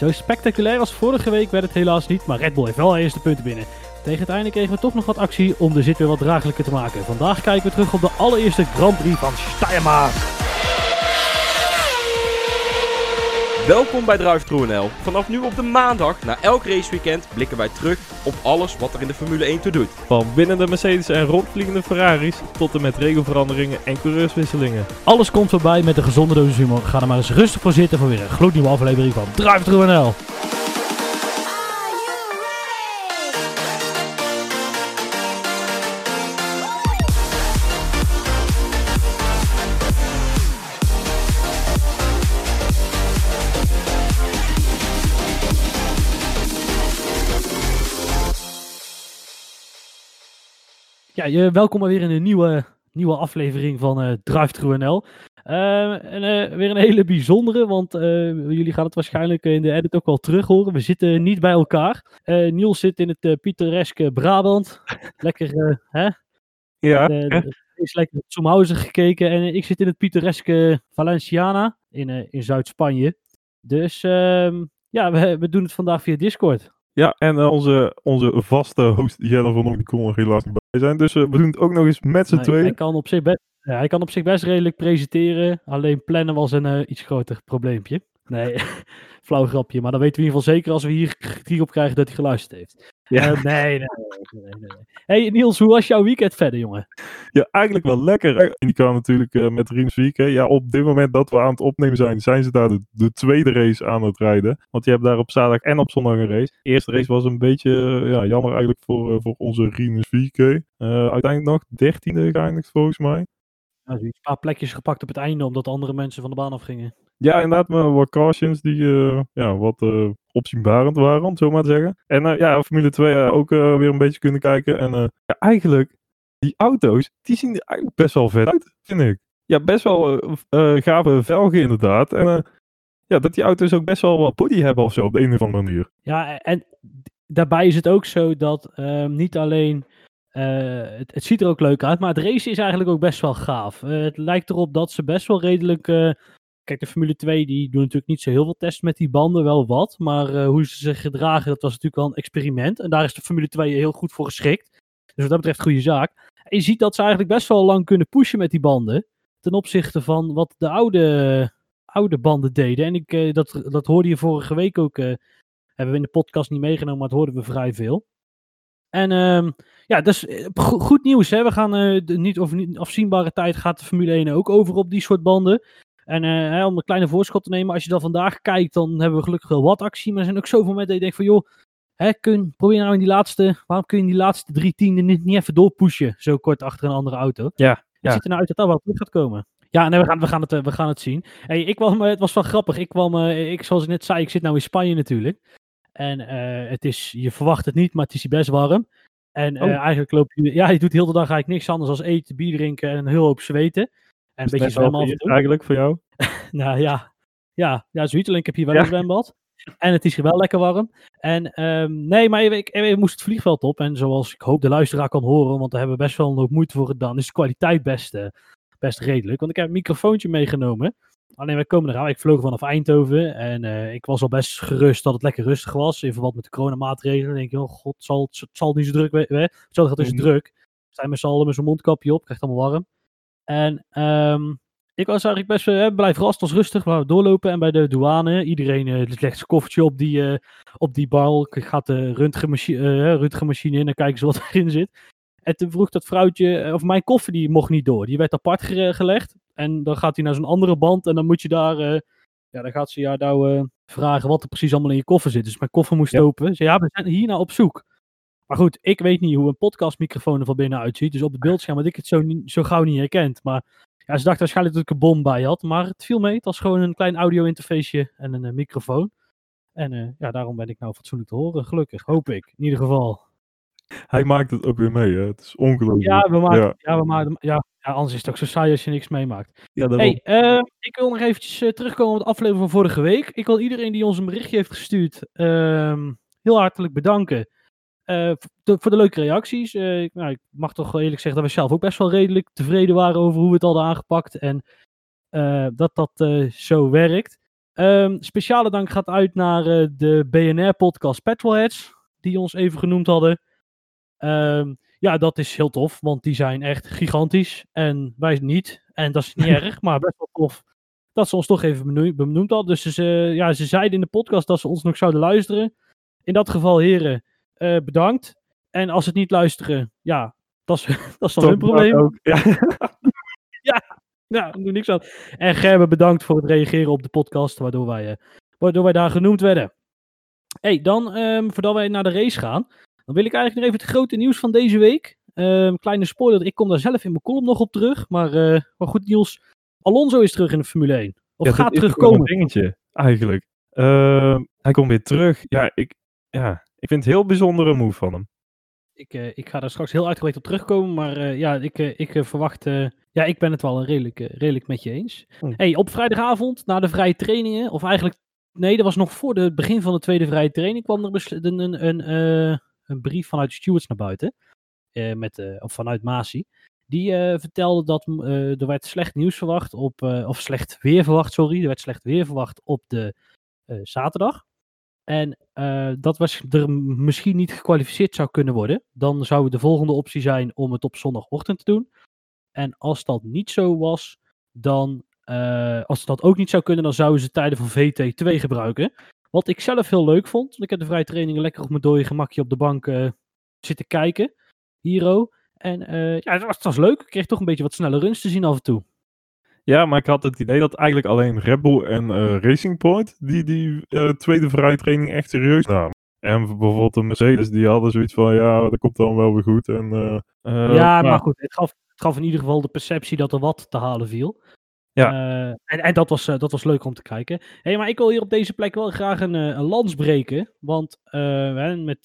Zo spectaculair als vorige week werd het helaas niet, maar Red Bull heeft wel eerste punten binnen. Tegen het einde kregen we toch nog wat actie om de zit weer wat draaglijker te maken. Vandaag kijken we terug op de allereerste Grand Prix van Steiermark. Welkom bij Drive NL. Vanaf nu op de maandag, na elk raceweekend, blikken wij terug op alles wat er in de Formule 1 toe doet. Van winnende Mercedes en rondvliegende Ferraris tot en met regelveranderingen en coureurswisselingen. Alles komt voorbij met een gezonde dosis humor. Ga er maar eens rustig voor zitten voor weer een gloednieuwe aflevering van Drive je, welkom weer in een nieuwe, nieuwe aflevering van uh, Drive Through NL. Uh, en, uh, weer een hele bijzondere, want jullie gaan het waarschijnlijk in de edit ook wel terug horen. We zitten niet bij elkaar. Niels zit in het pittoreske Brabant. Lekker, hè? Ja. is lekker op Zoomhausen gekeken. En ik zit in het pittoreske Valenciana in, in Zuid-Spanje. Dus ehm, ja, we, we doen het vandaag via Discord. Ja, en uh, onze, onze vaste host Jelle van Nog, die kon er helaas niet bij zijn. Dus uh, we doen het ook nog eens met z'n tweeën. Hij kan, op zich best, ja, hij kan op zich best redelijk presenteren. Alleen plannen was een uh, iets groter probleempje. Nee, flauw grapje. Maar dan weten we in ieder geval zeker als we hier kritiek op krijgen dat hij geluisterd heeft. Ja. Uh, nee, nee, nee, nee, nee. Hey Niels, hoe was jouw weekend verder, jongen? Ja, eigenlijk wel lekker. Die kwam natuurlijk uh, met Riens Week. Hè. Ja, op dit moment dat we aan het opnemen zijn, zijn ze daar de, de, tweede race aan het rijden. Want je hebt daar op zaterdag en op zondag een race. De eerste race was een beetje uh, ja, jammer eigenlijk voor, voor onze Riens Week. uiteindelijk nog dertiende geëindigd volgens mij. Ja, een paar plekjes gepakt op het einde, omdat andere mensen van de baan afgingen. Ja, inderdaad, maar wat cautions die ja, wat opzienbarend waren, om zo maar te zeggen. En uh, ja, Formule 2 ook weer een beetje kunnen kijken. En ja, eigenlijk, die auto's, die zien er eigenlijk best wel vet uit, vind ik. Ja, best wel gave velgen inderdaad. En ja, dat die auto's ook best wel wat body hebben of zo, op de een of andere manier. Ja, en daarbij is het ook zo dat niet alleen... Het, het, ziet er ook leuk uit, maar het race is eigenlijk ook best wel gaaf. Het lijkt erop dat ze best wel redelijk. Kijk, de Formule 2 die doen natuurlijk niet zo heel veel tests met die banden, wel wat. Maar hoe ze zich gedragen, dat was natuurlijk wel een experiment. En daar is de Formule 2 heel goed voor geschikt. Dus wat dat betreft, goede zaak. Je ziet dat ze eigenlijk best wel lang kunnen pushen met die banden. Ten opzichte van wat de oude, oude banden deden. En ik, dat, dat hoorde je vorige week ook. hebben we in de podcast niet meegenomen, maar dat hoorden we vrij veel. En um, ja, dus goed nieuws. Hè? We gaan de niet of niet afzienbare tijd gaat de Formule 1 ook over op die soort banden. En hè, om een kleine voorschot te nemen, als je dan vandaag kijkt, dan hebben we gelukkig wel wat actie. Maar er zijn ook zoveel momenten dat je denkt van, joh, hè, kun, probeer nou in die laatste, waarom kun je in die laatste drie tienden niet, niet even doorpushen, zo kort achter een andere auto? Ja. Het ja. ziet er nou uit dat dat wel terug gaat komen. Ja, nee, we gaan, we gaan, het, we gaan het zien. Hey, ik kwam, het was wel grappig. Ik kwam, ik, zoals ik net zei, ik zit nou in Spanje natuurlijk. En uh, het is, je verwacht het niet, maar het is hier best warm. En oh. uh, eigenlijk loop je, ja, je doet heel de dag eigenlijk niks anders dan eten, bier drinken en een heel hoop zweten. En een beetje zwemmen af en toe. Eigenlijk voor jou? nou ja, ja, ja, zoiets. Alleen ik heb hier wel Ja. een zwembad. En het is hier wel lekker warm. En ehm, nee, maar ik, ik, ik moest het vliegveld op. En zoals ik hoop de luisteraar kan horen, want daar hebben we best wel een hoop moeite voor gedaan, is de kwaliteit best, eh, best redelijk. Want ik heb een microfoontje meegenomen. Alleen wij komen eraan. Ik vloog vanaf Eindhoven en uh, ik was al best gerust dat het lekker rustig was. In verband met de coronamaatregelen. Dan denk je, oh god, het zal, het zal niet zo druk zijn. Het zal gaat dus Mhm. druk. Zijn met z'n allen met zo'n mondkapje op. Krijgt allemaal warm. En um, ik was eigenlijk best blij verrast. Het was rustig. We doorlopen. En bij de douane, iedereen uh, legt zijn koffertje op die, uh, op die bar. Gaat de röntgenmachine, röntgenmachine in en kijken ze wat erin zit. En toen vroeg dat vrouwtje, of mijn koffer die mocht niet door. Die werd apart ge gelegd. En dan gaat hij naar zo'n andere band en dan moet je daar, uh, ja, dan gaat ze jou nou uh, vragen wat er precies allemaal in je koffer zit. Dus mijn koffer moest Ja. open. Ze ja, we zijn hier nou op zoek. Maar goed, ik weet niet hoe een podcastmicrofoon er van binnen uitziet. Dus op het beeldscherm had ik het zo, niet, zo gauw niet herkend. Maar ja, ze dacht waarschijnlijk dat ik een bom bij had. Maar het viel mee. Het was gewoon een klein audio-interfaceje en een uh, microfoon. En uh, ja, daarom ben ik nou fatsoenlijk te horen. Gelukkig, hoop ik. In ieder geval. Hij maakt het ook weer mee, hè? Het is ongelooflijk. Ja, we maken, Ja. ja. we maken, ja, ja, anders is het ook zo saai als je niks meemaakt. Ja. Hey, uh, ik wil nog eventjes uh, terugkomen op de aflevering van vorige week. Ik wil iedereen die ons een berichtje heeft gestuurd uh, heel hartelijk bedanken. Uh, voor de leuke reacties. Uh, ik, nou, ik mag toch wel eerlijk zeggen dat we zelf ook best wel redelijk tevreden waren over hoe we het hadden aangepakt. En uh, dat dat zo werkt. Ehm, speciale dank gaat uit naar eh, de BNR-podcast Petrolheads, die ons even genoemd hadden. Ehm, ja, dat is heel tof, want die zijn echt gigantisch en wij niet. En dat is niet erg, maar best wel tof dat ze ons toch even benoemd, benoemd hadden. Dus ze, ja, ze zeiden in de podcast dat ze ons nog zouden luisteren. In dat geval, heren, eh, bedankt. En als ze het niet luisteren, ja, dat is, dat is dan hun probleem. Ook, ja. ja, doe niks aan. En Gerben, bedankt voor het reageren op de podcast, waardoor wij, eh, waardoor wij daar genoemd werden. hey, dan, um, voordat wij naar de race gaan, dan wil ik eigenlijk nog even het grote nieuws van deze week. Um, kleine spoiler, ik kom daar zelf in mijn column nog op terug. Maar, uh, maar goed nieuws, Alonso is terug in de Formule 1. Of ja, gaat terugkomen. een dingetje, eigenlijk. Uh, hij komt weer terug. Ja ik, ja, ik vind het een heel bijzondere move van hem. Ik, uh, ik ga daar straks heel uitgebreid op terugkomen. Maar uh, ja, ik, ik verwacht... ja, ik ben het wel redelijk, redelijk met je eens. Hm. Hey, op vrijdagavond, na de vrije trainingen... Of eigenlijk... Nee, dat was nog voor het begin van de tweede vrije training... kwam er een, een, een, een brief vanuit Stewards naar buiten. met, of vanuit Masi. Die vertelde dat er werd slecht nieuws verwacht op, of slecht weer verwacht, sorry. Er werd slecht weer verwacht op de zaterdag. En dat was er misschien niet gekwalificeerd zou kunnen worden. Dan zou de volgende optie zijn om het op zondagochtend te doen. En als dat niet zo was, dan, als dat ook niet zou kunnen, dan zouden ze tijden van VT2 gebruiken. Wat ik zelf heel leuk vond. Want ik heb de vrije trainingen lekker op mijn dode gemakje op de bank zitten kijken. Hero. En ja, het was, het was, leuk. Ik kreeg toch een beetje wat snelle runs te zien af en toe. Ja, maar ik had het idee dat eigenlijk alleen Red Bull en uh, Racing Point die die uh, tweede vrije training echt serieus namen. En bijvoorbeeld de Mercedes, die hadden zoiets van, ja, dat komt dan wel weer goed. En, ja, maar goed, het gaf, het gaf in ieder geval de perceptie dat er wat te halen viel. Ja. en, en dat, was, dat was leuk om te kijken. Hé, hey, maar ik wil hier op deze plek wel graag een, een lans breken. Want met,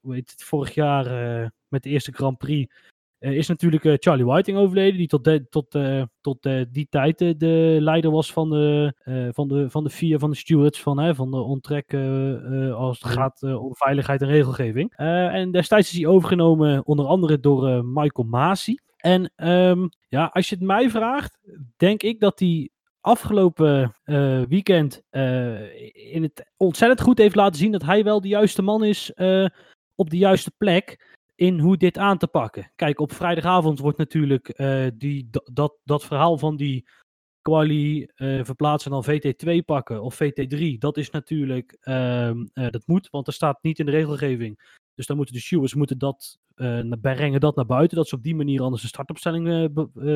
hoe heet het, vorig jaar met de eerste Grand Prix. Uh, is natuurlijk uh, Charlie Whiting overleden, die tot, de, tot, uh, tot die tijd de leider was van de, van de, van de vier van de stewards van, hè, van de ontrek als het gaat om veiligheid en regelgeving. en destijds is hij overgenomen onder andere door Michael Masi. En um, ja, als je het mij vraagt, denk ik dat hij afgelopen weekend in het ontzettend goed heeft laten zien dat hij wel de juiste man is op de juiste plek in hoe dit aan te pakken. Kijk, op vrijdagavond wordt natuurlijk uh, die, dat, dat verhaal van die quali uh, verplaatsen dan VT2 pakken of VT3. Dat is natuurlijk, uh, dat moet, want er staat niet in de regelgeving. Dus dan moeten de stewards moeten dat, brengen dat naar buiten, dat ze op die manier anders de startopstelling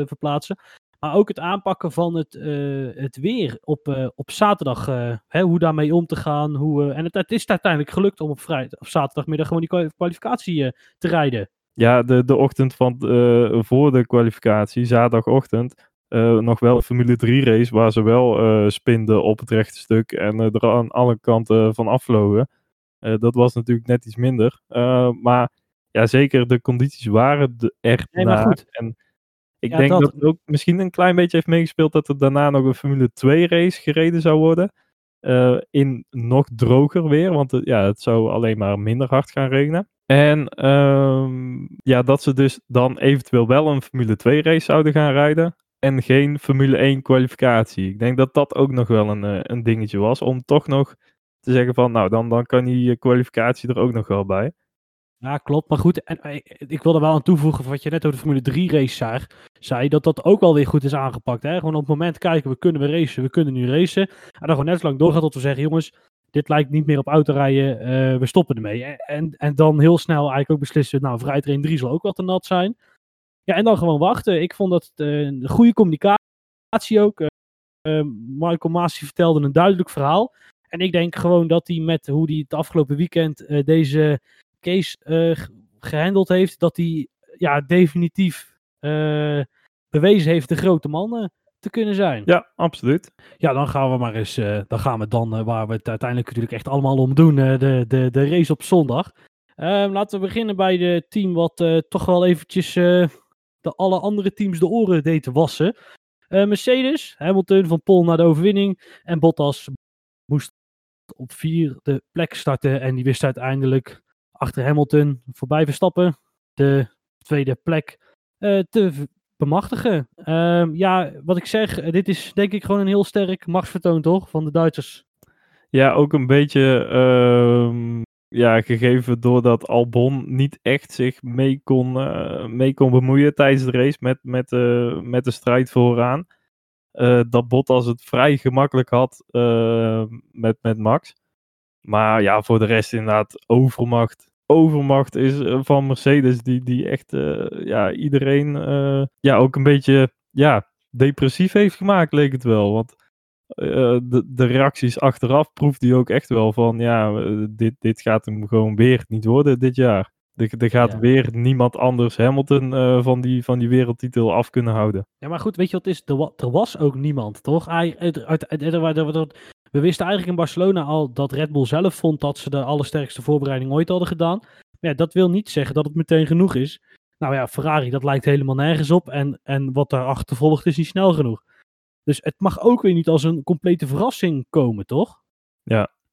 verplaatsen. Maar ook het aanpakken van het, uh, het weer op, uh, op zaterdag. Uh, hè, hoe daarmee om te gaan. Hoe, en het, het, is uiteindelijk gelukt om op, vrijdag, op zaterdagmiddag gewoon die kwalificatie te rijden. Ja, de, de ochtend van, voor de kwalificatie, zaterdagochtend. nog wel een Formule 3 race waar ze wel spinden op het rechte stuk. En er aan alle kanten van afvlogen. dat was natuurlijk net iets minder. maar ja, zeker de condities waren er nee, maar goed. En ik denk dat... dat... het ook misschien een klein beetje heeft meegespeeld dat er daarna nog een Formule 2 race gereden zou worden. Uh, in nog droger weer, want het, ja, het zou alleen maar minder hard gaan regenen. En um, ja, dat ze dus dan eventueel wel een Formule 2 race zouden gaan rijden. En geen Formule 1 kwalificatie. Ik denk dat dat ook nog wel een, uh, een dingetje was. Om toch nog te zeggen van, nou, dan, dan kan die kwalificatie er ook nog wel bij. Ja, klopt. Maar goed, en, eh, ik wilde wel aan toevoegen wat je net over de Formule 3 race zei, dat dat ook wel weer goed is aangepakt. Hè? Gewoon op het moment kijken, we kunnen we racen, we kunnen nu racen. En dan gewoon net zo lang doorgaan tot we zeggen, jongens, dit lijkt niet meer op autorijden, uh, we stoppen ermee. En, en dan heel snel eigenlijk ook beslissen, nou, vrijtrain 3 zal ook wel te nat zijn. Ja, en dan gewoon wachten. Ik vond dat uh, een goede communicatie ook. Uh, Michael Masi vertelde een duidelijk verhaal. En ik denk gewoon dat hij met hoe hij het afgelopen weekend deze Kees uh, gehandeld heeft, dat hij ja, definitief uh, bewezen heeft de grote man te kunnen zijn. Ja, absoluut. Ja, dan gaan we maar eens, uh, dan gaan we dan, waar we het uiteindelijk natuurlijk echt allemaal om doen, de, de, de race op zondag. Ehm, laten we beginnen bij het team wat toch wel eventjes de alle andere teams de oren deed te wassen. Mercedes, Hamilton van Pol naar de overwinning en Bottas moest op vierde plek starten en die wist uiteindelijk achter Hamilton voorbij Verstappen de tweede plek uh, te, bemachtigen. Ehm, ja, wat ik zeg, eh, dit is denk ik gewoon een heel sterk machtsvertoon, toch? Van de Duitsers. Ja, ook een beetje ehm, ja, gegeven doordat Albon niet echt zich mee kon, eh, mee kon bemoeien tijdens de race met, met, eh, met de strijd vooraan. Eh, dat Bottas het vrij gemakkelijk had eh, met, met Max. Maar ja, voor de rest inderdaad overmacht. Overmacht is eh, van Mercedes die, die echt eh, ja, iedereen eh, ja, ook een beetje ja, depressief heeft gemaakt, leek het wel. Want de, de reacties achteraf proeft hij ook echt wel van ja, dit, dit gaat hem gewoon weer niet worden dit jaar. Er, gaat Ja. weer niemand anders Hamilton van, die, van die wereldtitel af kunnen houden. Ja, maar goed, weet je wat is? Er, wa- er was ook niemand, toch? Hij- er er- er- We wisten eigenlijk in Barcelona al dat Red Bull zelf vond dat ze de allersterkste voorbereiding ooit hadden gedaan. Maar ja, dat wil niet zeggen dat het meteen genoeg is. Nou ja, Ferrari, dat lijkt helemaal nergens op. En, en wat daarachter volgt is niet snel genoeg. Dus het mag ook weer niet als een complete verrassing komen, toch?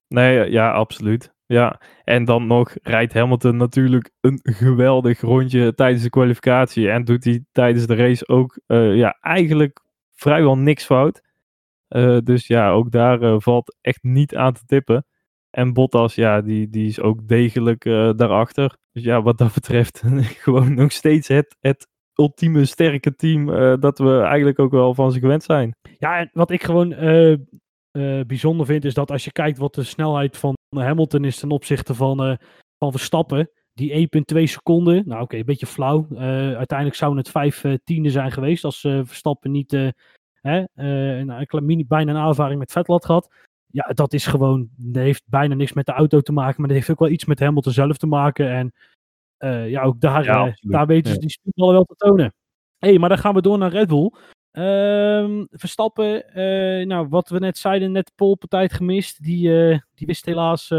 Nee, eh, ja, absoluut. Ja, en dan nog rijdt Hamilton natuurlijk een geweldig rondje tijdens de kwalificatie. En doet hij tijdens de race ook eh, ja, eigenlijk vrijwel niks fout. Eh, dus ja, ook daar eh, valt echt niet aan te tippen. En Bottas, ja, die, die is ook degelijk eh, daarachter. Dus ja, wat dat betreft, gewoon nog steeds het, het ultieme sterke team dat we eigenlijk ook wel van ze gewend zijn. Ja, en wat ik gewoon bijzonder vind, is dat als je kijkt wat de snelheid van Hamilton is ten opzichte van, van Verstappen, die 1,2 seconden, nou oké, een beetje flauw. Uiteindelijk zouden het vijf eh, tienden zijn geweest als Verstappen niet hè, eh, een, een mini, bijna een aanvaring met Vettel had gehad. Ja, dat is gewoon, dat heeft bijna niks met de auto te maken, maar dat heeft ook wel iets met Hamilton zelf te maken. En eh, ja, ook daar, Ja, eh, daar weten ze Ja. die speelballen wel te tonen. Hey, maar dan gaan we door naar Red Bull. Ehm, Verstappen, nou, wat we net zeiden, net de polepartij gemist. Die, die wist helaas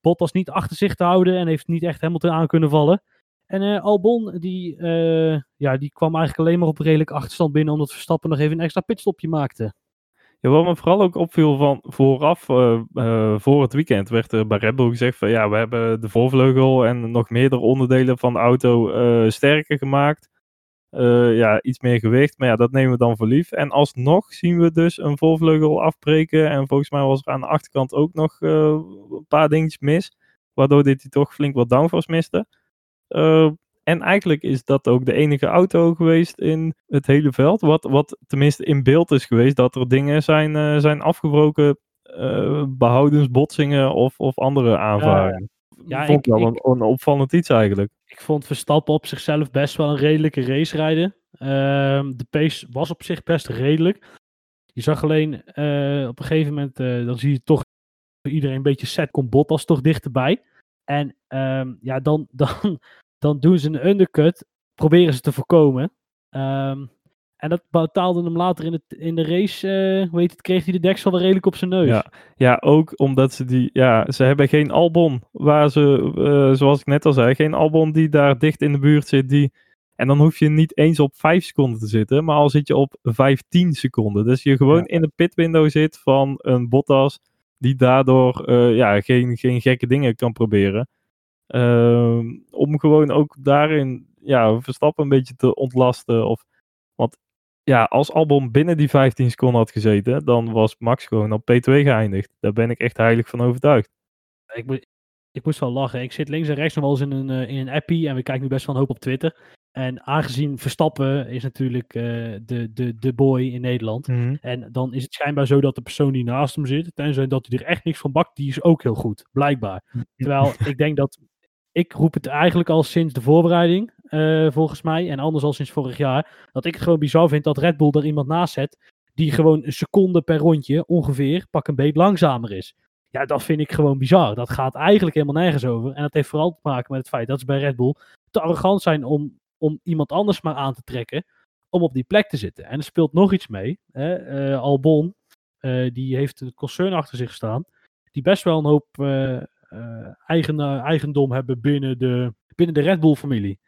Bottas niet achter zich te houden en heeft niet echt Hamilton aan kunnen vallen. En eh, Albon, die, eh, ja, die kwam eigenlijk alleen maar op redelijk achterstand binnen, omdat Verstappen nog even een extra pitstopje maakte. Ja, wat me vooral ook opviel van vooraf, eh, voor het weekend, werd er bij Red Bull gezegd van ja, we hebben de voorvleugel en nog meerdere onderdelen van de auto sterker gemaakt. Ja, iets meer gewicht, maar ja, dat nemen we dan voor lief. En alsnog zien we dus een voorvleugel afbreken en volgens mij was er aan de achterkant ook nog een paar dingetjes mis, waardoor dit hij toch flink wat downforce miste. Eh, en eigenlijk is dat ook de enige auto geweest in het hele veld. Wat, wat tenminste in beeld is geweest. Dat er dingen zijn, eh, zijn afgebroken. eh behoudens, botsingen of, of andere aanvaringen. Ja, Vond ik- wel ik- een, een opvallend iets eigenlijk. Ik vond Verstappen op zichzelf best wel een redelijke race rijden. Ehm, de pace was op zich best redelijk. Je zag alleen eh, op een gegeven moment, dan zie je toch iedereen een beetje set, komt Bottas toch dichterbij. En ehm, ja, dan, dan, dan doen ze een undercut, proberen ze te voorkomen. Ehm, en dat betaalde hem later in, het, in de race, eh, hoe heet het, kreeg hij de deksel wel redelijk op zijn neus. Ja, ja, ook omdat ze die. Ja, ze hebben geen Albon. Waar ze, eh, zoals ik net al zei, geen Albon die daar dicht in de buurt zit. Die, en dan hoef je niet eens op 5 seconden te zitten, maar al zit je op 15 seconden. Dus je gewoon Ja. in de pitwindow zit van een Bottas. Die daardoor eh, ja, geen, geen gekke dingen kan proberen. Ehm, om gewoon ook daarin ja, Verstappen een beetje te ontlasten. Of, want ja, als Albon binnen die 15 seconden had gezeten, dan was Max gewoon op P2 geëindigd. Daar ben ik echt heilig van overtuigd. Ik, moet, ik moest wel lachen. Ik zit links en rechts nog wel eens in een, eh, in een appie en we kijken nu best wel een hoop op Twitter. En aangezien Verstappen is natuurlijk eh, de, de, de boy in Nederland. En dan is het schijnbaar zo dat de persoon die naast hem zit, tenzij dat hij er echt niks van bakt, die is ook heel goed, blijkbaar. Terwijl ik denk dat, ik roep het eigenlijk al sinds de voorbereiding, eh, volgens mij, en anders al sinds vorig jaar, dat ik het gewoon bizar vind dat Red Bull er iemand naast zet, die gewoon een seconde per rondje ongeveer, pak een beet langzamer is. Ja, dat vind ik gewoon bizar. Dat gaat eigenlijk helemaal nergens over. En dat heeft vooral te maken met het feit dat ze bij Red Bull te arrogant zijn om, om iemand anders maar aan te trekken om op die plek te zitten. En er speelt nog iets mee. Hè? Eh, Albon, eh, die heeft een concern achter zich staan, die best wel een hoop eh, eigen, eigendom hebben binnen de, binnen de Red Bull-familie.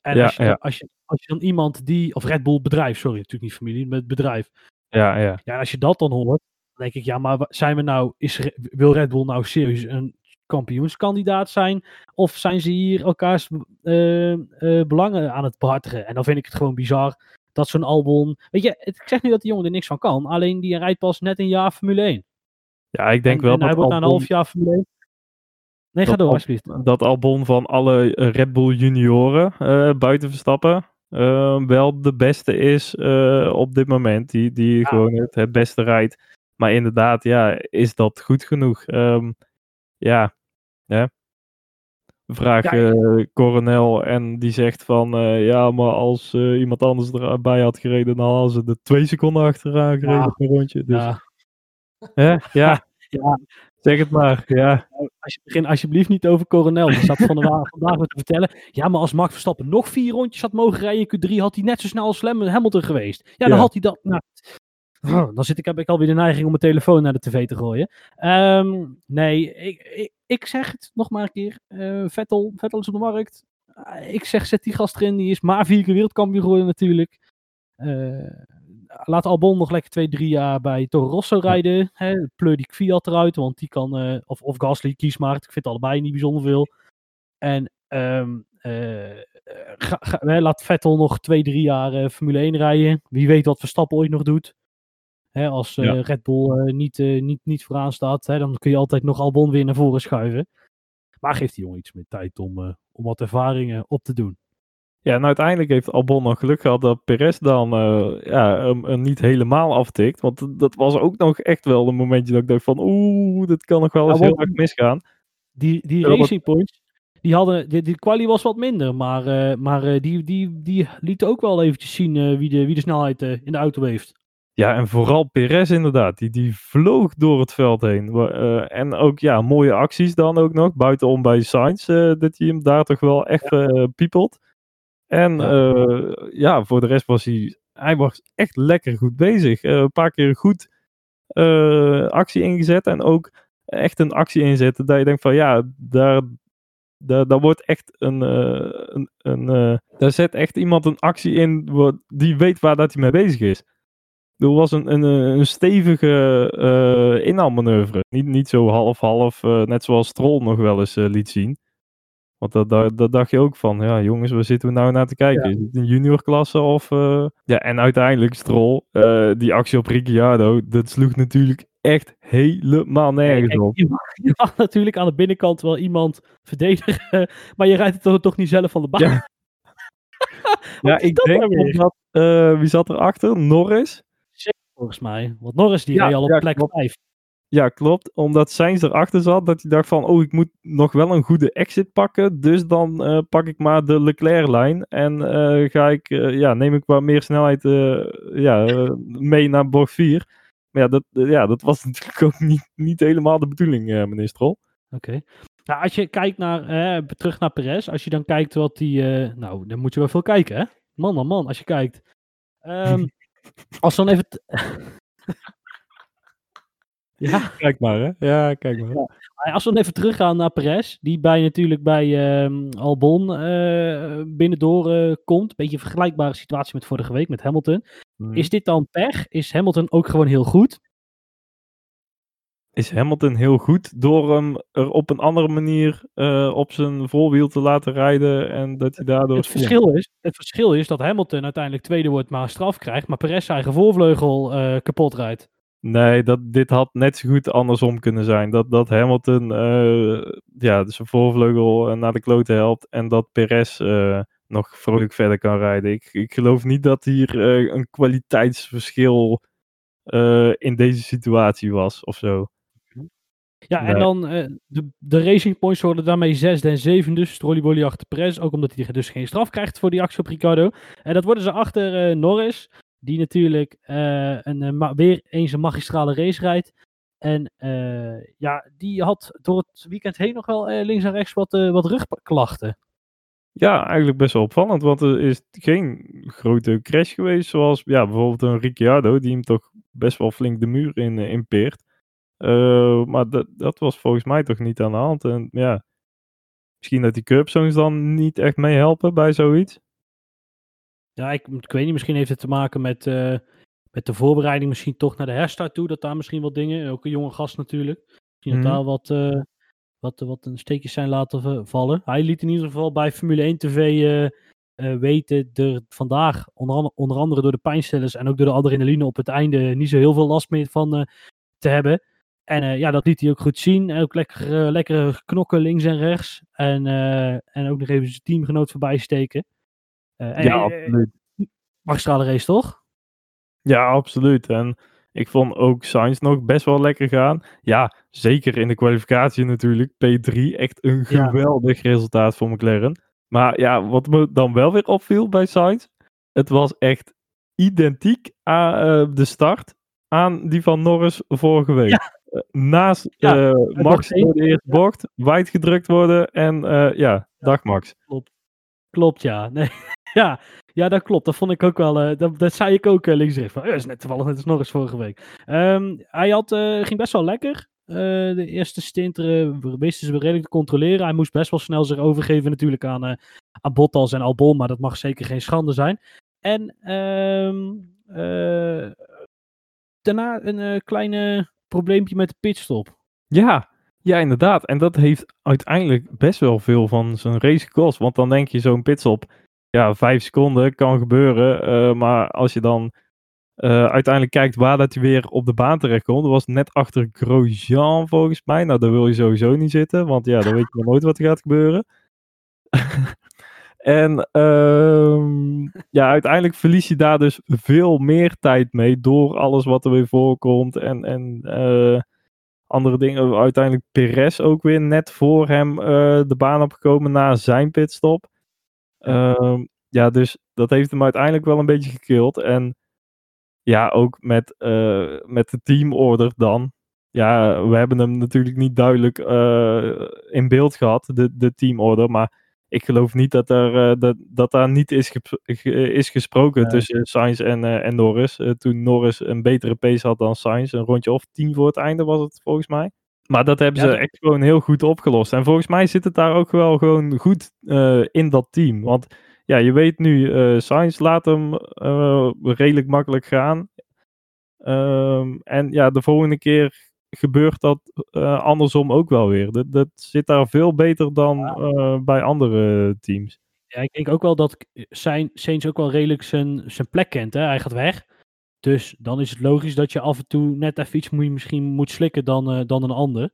En Ja, als, je, ja. als, je, als je dan iemand die, of Red Bull-bedrijf, sorry, natuurlijk niet familie, maar het bedrijf. Ja, ja. Ja, en als je dat dan hoort, dan denk ik, ja, maar zijn we nou, is, wil Red Bull nou serieus een kampioenskandidaat zijn? Of zijn ze hier elkaars eh, eh, belangen aan het behartigen? En dan vind ik het gewoon bizar dat zo'n Albon... Weet je, ik zeg niet dat die jongen er niks van kan. Alleen die rijdt pas net een jaar Formule 1. Ja, ik denk en, wel en dat hij wordt na een half jaar Formule 1... Nee, ga door Al- alsjeblieft. dat Albon van alle Red Bull junioren eh, buiten Verstappen wel de beste is op dit moment. Die, die Ja. gewoon het, het beste rijdt. Maar inderdaad, ja, is dat goed genoeg? Ehm, ja, hè? Vraag Ja, eh, Coronel en die zegt van eh, ja, maar als eh, iemand anders erbij had gereden, dan hadden ze er twee seconden achteraan gereden Ja. per rondje. Dus, Ja. hè? Ja, Ja. zeg het maar. Ja. Als je begint alsjeblieft niet over Coronel. Die zat van de vandaag te vertellen. Ja, maar als Max Verstappen nog vier rondjes had mogen rijden in Q3, had hij net zo snel als Hamilton geweest. Ja, dan Ja. had hij dat. Nou, dan zit ik, heb ik alweer de neiging om mijn telefoon naar de tv te gooien. Ehm, nee, ik, ik, ik zeg het nog maar een keer. Eh, Vettel, Vettel is op de markt. Eh, ik zeg, zet die gast erin. Die is maar vier keer wereldkampioen geworden natuurlijk. Eh, laat Albon nog lekker twee, drie jaar bij Toro Rosso rijden. Hè, pleur die Fiat eruit, want die kan... of, of Gasly, kies maar. Ik vind allebei niet bijzonder veel. En ehm, eh, ga, ga- hè, laat Vettel nog twee, drie jaar Formule 1 rijden. Wie weet wat Verstappen ooit nog doet. Hè, als eh, Ja. Red Bull eh, niet, eh, niet, niet vooraan staat, hè, dan kun je altijd nog Albon weer naar voren schuiven. Maar geeft die jongen iets meer tijd om, om wat ervaringen op te doen. Ja, en uiteindelijk heeft Albon nog geluk gehad dat Perez dan ja, hem, hem niet helemaal aftikt. Want dat- dat was ook nog echt wel een momentje dat ik dacht van oeh, dit kan nog wel eens Ja, heel erg misgaan. Die, die Ja, Racing Points, die hadden, die, die quali was wat minder, maar, maar die, die, die lieten ook wel eventjes zien wie, de, wie de snelheid in de auto heeft. Ja, en vooral Perez inderdaad. Die, die vloog door het veld heen. Eh, en ook ja, mooie acties dan ook nog. Buitenom bij Sainz, eh, dat hij hem daar toch wel echt eh, piepelt. En Ja. voor de rest was hij, hij was echt lekker goed bezig. Een paar keer goed actie ingezet. En ook echt een actie inzetten dat je denkt van ja, daar, daar, daar wordt echt een, een, een daar zet echt iemand een actie in die weet waar dat hij mee bezig is. Er was een, een, eh, een stevige eh inhaalmanoeuvre. Niet, niet zo half-half, eh, net zoals Stroll nog wel eens liet zien. Want dat, dat, dat dacht je ook van, ja jongens, waar zitten we nou naar te kijken? Is het een juniorklasse of... Ja, en uiteindelijk Stroll, die actie op Ricciardo, dat sloeg natuurlijk echt helemaal nergens op. je, mag, je mag natuurlijk aan de binnenkant wel iemand verdedigen, maar je rijdt het toch, toch niet zelf van de baan. Ja. Ik dat denk nou eh, wie zat erachter? Norris? Volgens mij. Want Norris die Ja, reed al op ja, plek klopt. 5. Ja, klopt. Omdat Sainz erachter zat, dat hij dacht van, oh, ik moet nog wel een goede exit pakken. Dus dan eh, pak ik maar de Leclerc-lijn en eh, ga ik, eh, ja, neem ik wat meer snelheid ja, mee naar bocht 4. Maar ja, dat, ja, dat was natuurlijk ook niet, niet helemaal de bedoeling, meneer Strol. Oké. Nou, als je kijkt naar, eh, terug naar Perez, als je dan kijkt wat die, nou, dan moet je wel veel kijken, hè? Man, man, man, als je kijkt. Ehm, als we dan even, ja, Kijk maar, hè. Ja, kijk maar. als we dan even teruggaan naar Perez, die bij natuurlijk bij ehm, Albon eh binnendoor eh, komt. Beetje een vergelijkbare situatie met vorige week met Hamilton. Mhm. Is dit dan pech? Is Hamilton ook gewoon heel goed? Is Hamilton heel goed door hem er op een andere manier eh, op zijn voorwiel te laten rijden en dat hij daardoor... Het verschil, is, het verschil is dat Hamilton uiteindelijk tweede wordt, maar straf krijgt. Maar Perez zijn eigen voorvleugel eh, kapot rijdt. Nee, dat, dit had net zo goed andersom kunnen zijn. Dat, dat Hamilton eh, ja, zijn voorvleugel naar de kloten helpt en dat Perez nog vrolijk verder kan rijden. Ik, ik geloof niet dat hier een kwaliteitsverschil in deze situatie was of zo. Ja, en dan eh, de, de Racing Points worden daarmee zesde en zevende. Dus Strollybolly achter Perez. Ook omdat hij dus geen straf krijgt voor die actie op Ricardo. En dat worden ze achter eh, Norris. Die natuurlijk eh, een, weer eens een magistrale race rijdt. En ja, die had door het weekend heen nog wel links en rechts wat, wat rugklachten. Ja, eigenlijk best wel opvallend, want er is geen grote crash geweest, zoals ja, bijvoorbeeld een Ricciardo, die hem toch best wel flink de muur in, in peert. Eh, maar dat, dat was volgens mij toch niet aan de hand. En ja, misschien dat die curbzones dan niet echt meehelpen bij zoiets. Ja, ik, ik weet niet, misschien heeft het te maken met, eh, met de voorbereiding, misschien toch naar de herstart toe, dat daar misschien wat dingen, ook een jonge gast natuurlijk, misschien Mhm. dat daar wat, eh, wat, wat een steekjes zijn laten vallen. Hij liet in ieder geval bij Formule 1 TV weten er vandaag, onder, andere- onder andere door de pijnstillers en ook door de adrenaline op het einde, niet zo heel veel last meer van te hebben. En eh, ja, dat liet hij ook goed zien. En Ook lekker, lekkere knokken links en rechts. En, eh, en ook nog even zijn teamgenoot voorbij steken. En, Ja, absoluut. magistrale race, toch? Ja, absoluut. En ik vond ook Sainz nog best wel lekker gaan. Ja, zeker in de kwalificatie natuurlijk. P3, echt een Ja. geweldig resultaat voor McLaren. Maar ja, wat me dan wel weer opviel bij Sainz, het was echt identiek aan de start aan die van Norris vorige week. Eh, naast Ja, eh, Max door de eerste bocht, wijd gedrukt worden en eh, ja, dag Max. Klopt, ja. Nee, ja. ja, dat klopt. Dat vond ik ook wel. eh, dat, dat zei ik ook links en rechts. Van, "Eh, dat is net toevallig net als Norris vorige week. Ehm, hij had, ging best wel lekker. De eerste stint wisten ze redelijk te controleren. Hij moest best wel snel zich overgeven natuurlijk aan, aan Bottas en Albon. Maar dat mag zeker geen schande zijn. En ehm, eh, daarna een kleine probleempje met de pitstop. Ja, ja, inderdaad. En dat heeft uiteindelijk best wel veel van zijn race gekost. Want dan denk je zo'n pitstop, ja, vijf seconden kan gebeuren. Uh, maar als je dan uh, uiteindelijk kijkt waar dat hij weer op de baan terecht komt. Dat was net achter Grosjean volgens mij. Nou, daar wil je sowieso niet zitten. Want ja, dan weet je nooit wat er gaat gebeuren. en um, ja, uiteindelijk verlies je daar dus veel meer tijd mee. Door alles wat er weer voorkomt. En, en uh, andere dingen. Uiteindelijk Perez ook weer net voor hem uh, de baan opgekomen na zijn pitstop. Um, ja, dus dat heeft hem uiteindelijk wel een beetje gekild. En ja, ook met, uh, met de teamorder dan. Ja, we hebben hem natuurlijk niet duidelijk in beeld gehad, de, de teamorder. Maar ik geloof niet dat, er, uh, dat, dat daar niet is, ge is gesproken ja. tussen Sainz en, en Norris. toen Norris een betere pace had dan Sainz. Een rondje of tien voor het einde was het volgens mij. Maar dat hebben ze echt gewoon heel goed opgelost. En volgens mij zit het daar ook wel gewoon goed eh, in dat team. Want ja, je weet nu, eh Sainz laat hem eh, redelijk makkelijk gaan. Ehm, en ja, de volgende keer gebeurt dat eh, andersom ook wel weer. Dat, dat zit daar veel beter dan eh, bij andere teams. Ja, ik denk ook wel dat zijn Saints ook wel redelijk zijn, zijn plek kent. Hè? Hij gaat weg. Dus dan is het logisch dat je af en toe net even iets moet, misschien moet slikken dan, eh, dan een ander.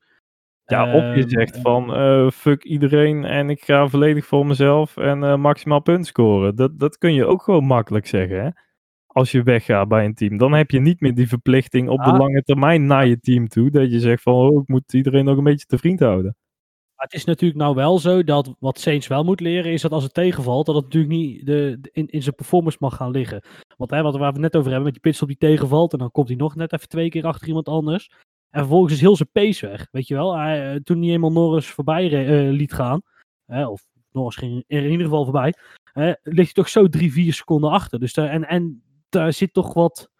Ja, of je Ehm, zegt van fuck iedereen en ik ga volledig voor mezelf en maximaal punt scoren. Dat, dat kun je ook gewoon makkelijk zeggen, hè? Als je weggaat bij een team. Dan heb je niet meer die verplichting op de Ah. lange termijn naar je team toe. Dat je zegt van, oh, ik moet iedereen nog een beetje te vriend houden. Maar het is natuurlijk nou wel zo dat wat Saints wel moet leren is dat als het tegenvalt, dat het natuurlijk niet de, de- in, in zijn performance mag gaan liggen. Want hè, wat waar we het net over hebben, met die pitstop die tegenvalt en dan komt hij nog net even twee keer achter iemand anders. En vervolgens is heel zijn pace weg, weet je wel. Hij, eh, toen hij eenmaal Norris voorbij eh, liet gaan, hè, of Norris ging er in ieder geval voorbij, hè, ligt hij toch zo drie, vier seconden achter. Dus daar, en, en daar zit toch wat,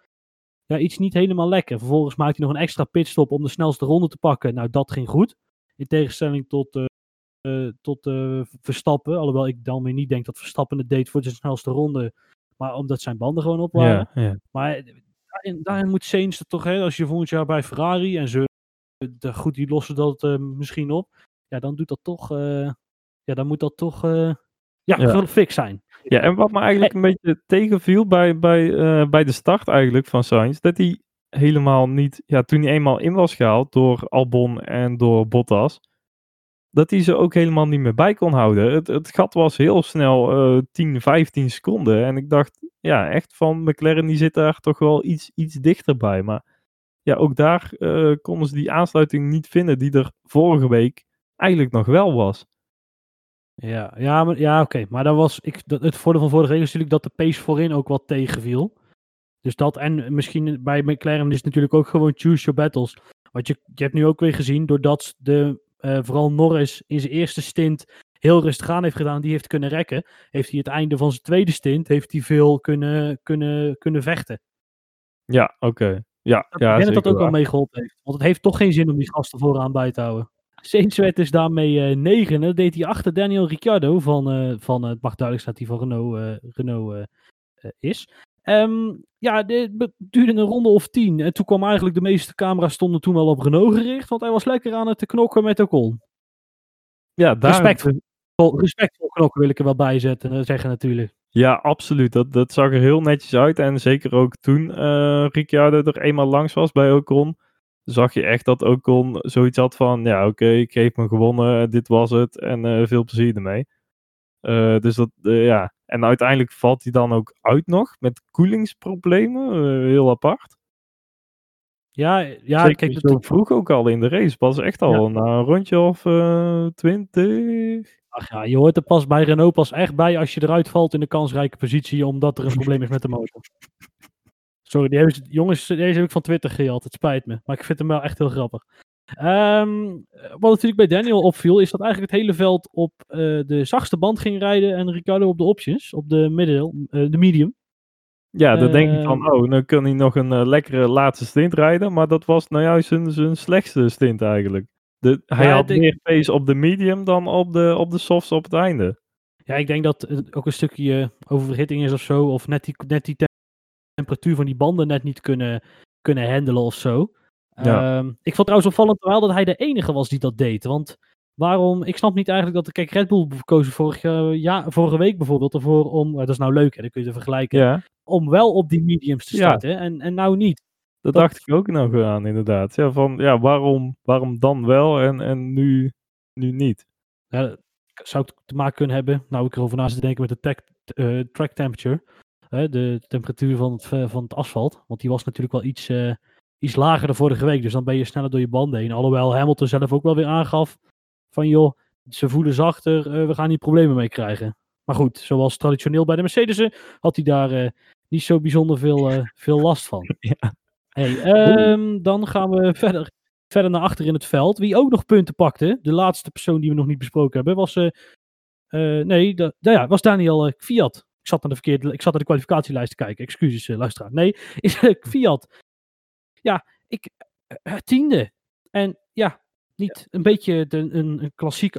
ja, iets niet helemaal lekker. Vervolgens maakt hij nog een extra pitstop om de snelste ronde te pakken. Nou, dat ging goed. In tegenstelling tot, eh, eh, tot eh, Verstappen. Alhoewel ik dan weer niet denk dat Verstappen het deed voor de snelste ronde. Maar omdat zijn banden gewoon op waren. Ja, ja. Maar eh, daarin, daarin moet Sainz er toch, hè, als je volgend jaar bij Ferrari en ze, de, goed, die lossen dat eh, misschien op. Ja, dan doet dat toch, eh, ja, dan moet dat toch, eh, ja, Ja. fix zijn. Ja, en wat me eigenlijk een beetje tegenviel bij, bij, eh, bij de start eigenlijk van Sainz, dat hij helemaal niet, ja, toen hij eenmaal in was gehaald door Albon en door Bottas, dat hij ze ook helemaal niet meer bij kon houden. Het, het gat was heel snel eh 10, 15 seconden. En ik dacht, ja, echt van McLaren, die zit daar toch wel iets, iets dichterbij. Maar ja, ook daar eh, konden ze die aansluiting niet vinden die er vorige week eigenlijk nog wel was. Ja, ja, maar, ja oké. Maar dat was, ik, dat, het voordeel van vorige week is natuurlijk dat de pace voorin ook wat tegenviel. Dus dat, en misschien bij McLaren is het natuurlijk ook gewoon choose your battles. Want je, je hebt nu ook weer gezien, doordat de, eh, vooral Norris in zijn eerste stint heel rustig aan heeft gedaan, die heeft kunnen rekken, heeft hij het einde van zijn tweede stint, heeft hij veel kunnen, kunnen, kunnen vechten. Ja, oké. Ja, Dat, ja, ik denk dat dat ook wel meegeholpen heeft. Want het heeft toch geen zin om die gasten vooraan bij te houden. Werd dus daarmee eh negen. Dat deed hij achter Daniel Ricciardo van, eh, van eh, het mag duidelijk staat hij van Renault, Renault is. Ehm, ja, dit be- duurde een ronde of tien. En toen kwam eigenlijk de meeste camera's stonden toen wel op Renault gericht. Want hij was lekker aan het te knokken met Ocon. Ja, daar, Respectvol. Respectvol knokken wil ik er wel bij zetten, zeggen natuurlijk. Ja, absoluut. Dat, dat zag er heel netjes uit. En zeker ook toen Ricciardo er eenmaal langs was bij Ocon, zag je echt dat Ocon zoiets had van, ja oké, ik heb me gewonnen, dit was het en eh, veel plezier ermee. Eh, dus dat, eh, ja. En uiteindelijk valt hij dan ook uit nog met koelingsproblemen, heel apart. Ja, ja Zeker kijk, zo vroeg ook al in de race, pas echt al na een rondje of twintig. ach ja, je hoort er pas bij Renault pas echt bij als je eruit valt in de kansrijke positie, omdat er een probleem is met de motor. Sorry, die hebben, ze- jongens, deze heb ik van Twitter gejat. Het spijt me, maar ik vind hem wel echt heel grappig. Ehm, wat natuurlijk bij Daniel opviel, is dat eigenlijk het hele veld op eh, de zachtste band ging rijden en Ricardo op de options, op de, middel, eh, de medium. Ja, dan denk je van, Ehm. oh, nu kan hij nog een eh, lekkere laatste stint rijden. Maar dat was nou juist zijn, zijn slechtste stint eigenlijk. De, hij Ja, had ik- meer pace op de medium dan op de, op de softs op het einde. Ja, ik denk dat het ook een stukje oververhitting is of zo. Of net die, net die temperatuur van die banden net niet kunnen, kunnen handelen of zo. Ja. Ehm, ik vond trouwens opvallend wel dat hij de enige was die dat deed. Want waarom? Ik snap niet eigenlijk dat... Kijk, Red Bull kozen vorig, eh, ja, vorige week bijvoorbeeld ervoor om... Dat is nou leuk, hè, dat kun je vergelijken. Ja, Om wel op die mediums te Ja. starten. En, en nou niet. dat, Dat- dacht ik ook nog aan, inderdaad. Ja, van, ja waarom, waarom dan wel en, en nu, nu niet? Ja, zou het te maken kunnen hebben, nou ik erover na zit te denken met de tech, eh, track temperature. De temperatuur van het, eh, van het asfalt. Want die was natuurlijk wel iets, eh, iets lager dan vorige week. Dus dan ben je sneller door je banden heen. Alhoewel Hamilton zelf ook wel weer aangaf van joh, ze voelen zachter, eh, we gaan hier problemen mee krijgen. Maar goed, zoals traditioneel bij de Mercedes'en had hij daar niet zo bijzonder veel, veel last van. Ja. Hey, ehm, dan gaan we verder, verder naar achter in het veld. Wie ook nog punten pakte, de laatste persoon die we nog niet besproken hebben, was, nee, nou ja, was Daniel Fiat. Ik zat, naar de verkeerde, ik zat naar de kwalificatielijst te kijken. Excuses, eh, luisteraar. Nee, is eh, Fiat. Ja, ik, eh, tiende. En ja, niet een beetje de, een, een klassiek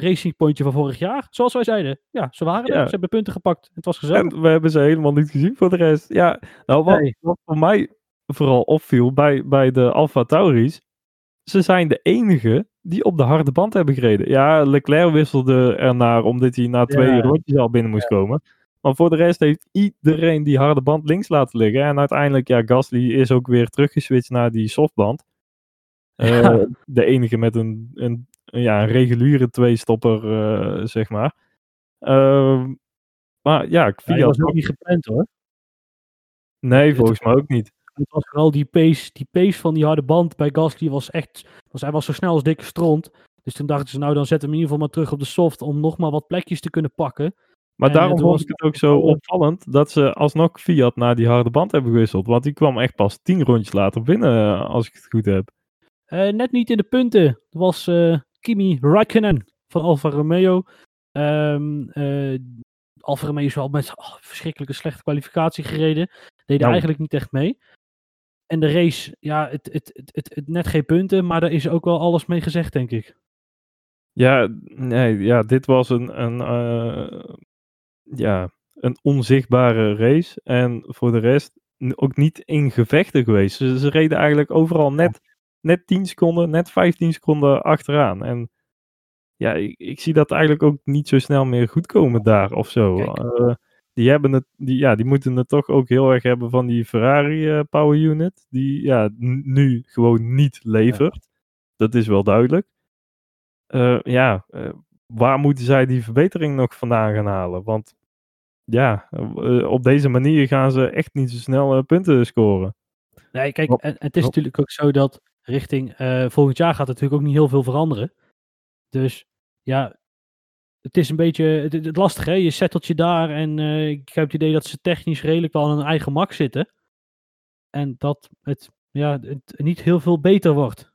racingpointje van vorig jaar. Zoals wij zeiden. Ja, ze waren er. Ja. Ze hebben punten gepakt. Het was gezellig. En we hebben ze helemaal niet gezien voor de rest. Ja, nou wat, Nee. wat voor mij vooral opviel bij, bij de Alfa Tauris. Ze zijn de enige die op de harde band hebben gereden. Ja, Leclerc wisselde ernaar omdat hij na twee Ja. rondjes al binnen moest komen. Maar voor de rest heeft iedereen die harde band links laten liggen. En uiteindelijk, ja, Gasly is ook weer teruggeswitcht naar die softband. Eh, Ja. De enige met een, een, ja, een reguliere tweestopper, eh zeg maar. Ehm, maar ja, Ja, die Fiat was ook niet gepland hoor. Nee, Het- volgens mij ook niet. Het was vooral die pace, die pace van die harde band bij Gasly was echt... Was, hij was zo snel als dikke stront. Dus toen dachten ze, nou dan zetten we hem in ieder geval maar terug op de soft om nog maar wat plekjes te kunnen pakken. Maar En, daarom eh, vond was ik het ook zo wel- opvallend dat ze alsnog Fiat naar die harde band hebben gewisseld. Want die kwam echt pas tien rondjes later binnen, eh, als ik het goed heb. Eh, net niet in de punten. Dat was eh, Kimi Räikkönen van Alfa Romeo. Ehm eh, Alfa Romeo is wel met oh, verschrikkelijke slechte kwalificatie gereden. Deden Nou. eigenlijk niet echt mee. En de race, ja, het, het, het, het, het net geen punten, maar daar is ook wel alles mee gezegd, denk ik. Ja, nee, ja, dit was een, een, eh, ja, een onzichtbare race. En voor de rest ook niet in gevechten geweest. Ze, ze reden eigenlijk overal net, net 10 seconden, net 15 seconden achteraan. En ja, ik, ik zie dat eigenlijk ook niet zo snel meer goed komen daar of zo. Eh, die, hebben het, die, ja, die moeten het toch ook heel erg hebben van die Ferrari eh, Power Unit. Die ja, nu gewoon niet levert. Dat is wel duidelijk. Eh, ja, waar moeten zij die verbetering nog vandaan gaan halen? Want ja, eh, op deze manier gaan ze echt niet zo snel eh, punten scoren. Nee, kijk, en, het is natuurlijk ook zo dat richting eh, volgend jaar gaat natuurlijk ook niet heel veel veranderen. Dus ja, het is een beetje het, het lastig hè. Je settelt je daar en eh, ik heb het idee dat ze technisch redelijk wel aan hun eigen mak zitten. En dat het, ja, het niet heel veel beter wordt.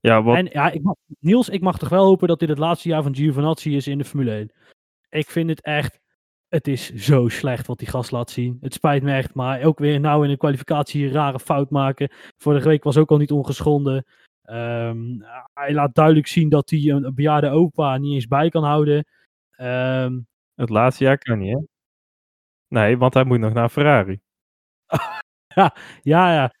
Ja, wat, En ja, ik mag, Niels, ik mag toch wel hopen dat dit het laatste jaar van Giovinazzi is in de Formule 1. Ik vind het echt, het is zo slecht wat die gast laat zien. Het spijt me echt, maar ook weer nou in de kwalificatie een rare fout maken. Vorige week was ook al niet ongeschonden. Ehm, hij laat duidelijk zien dat hij een, een bejaarde opa niet eens bij kan houden. Ehm, het laatste jaar kan niet, hè? Nee, want hij moet nog naar Ferrari. ja, ja.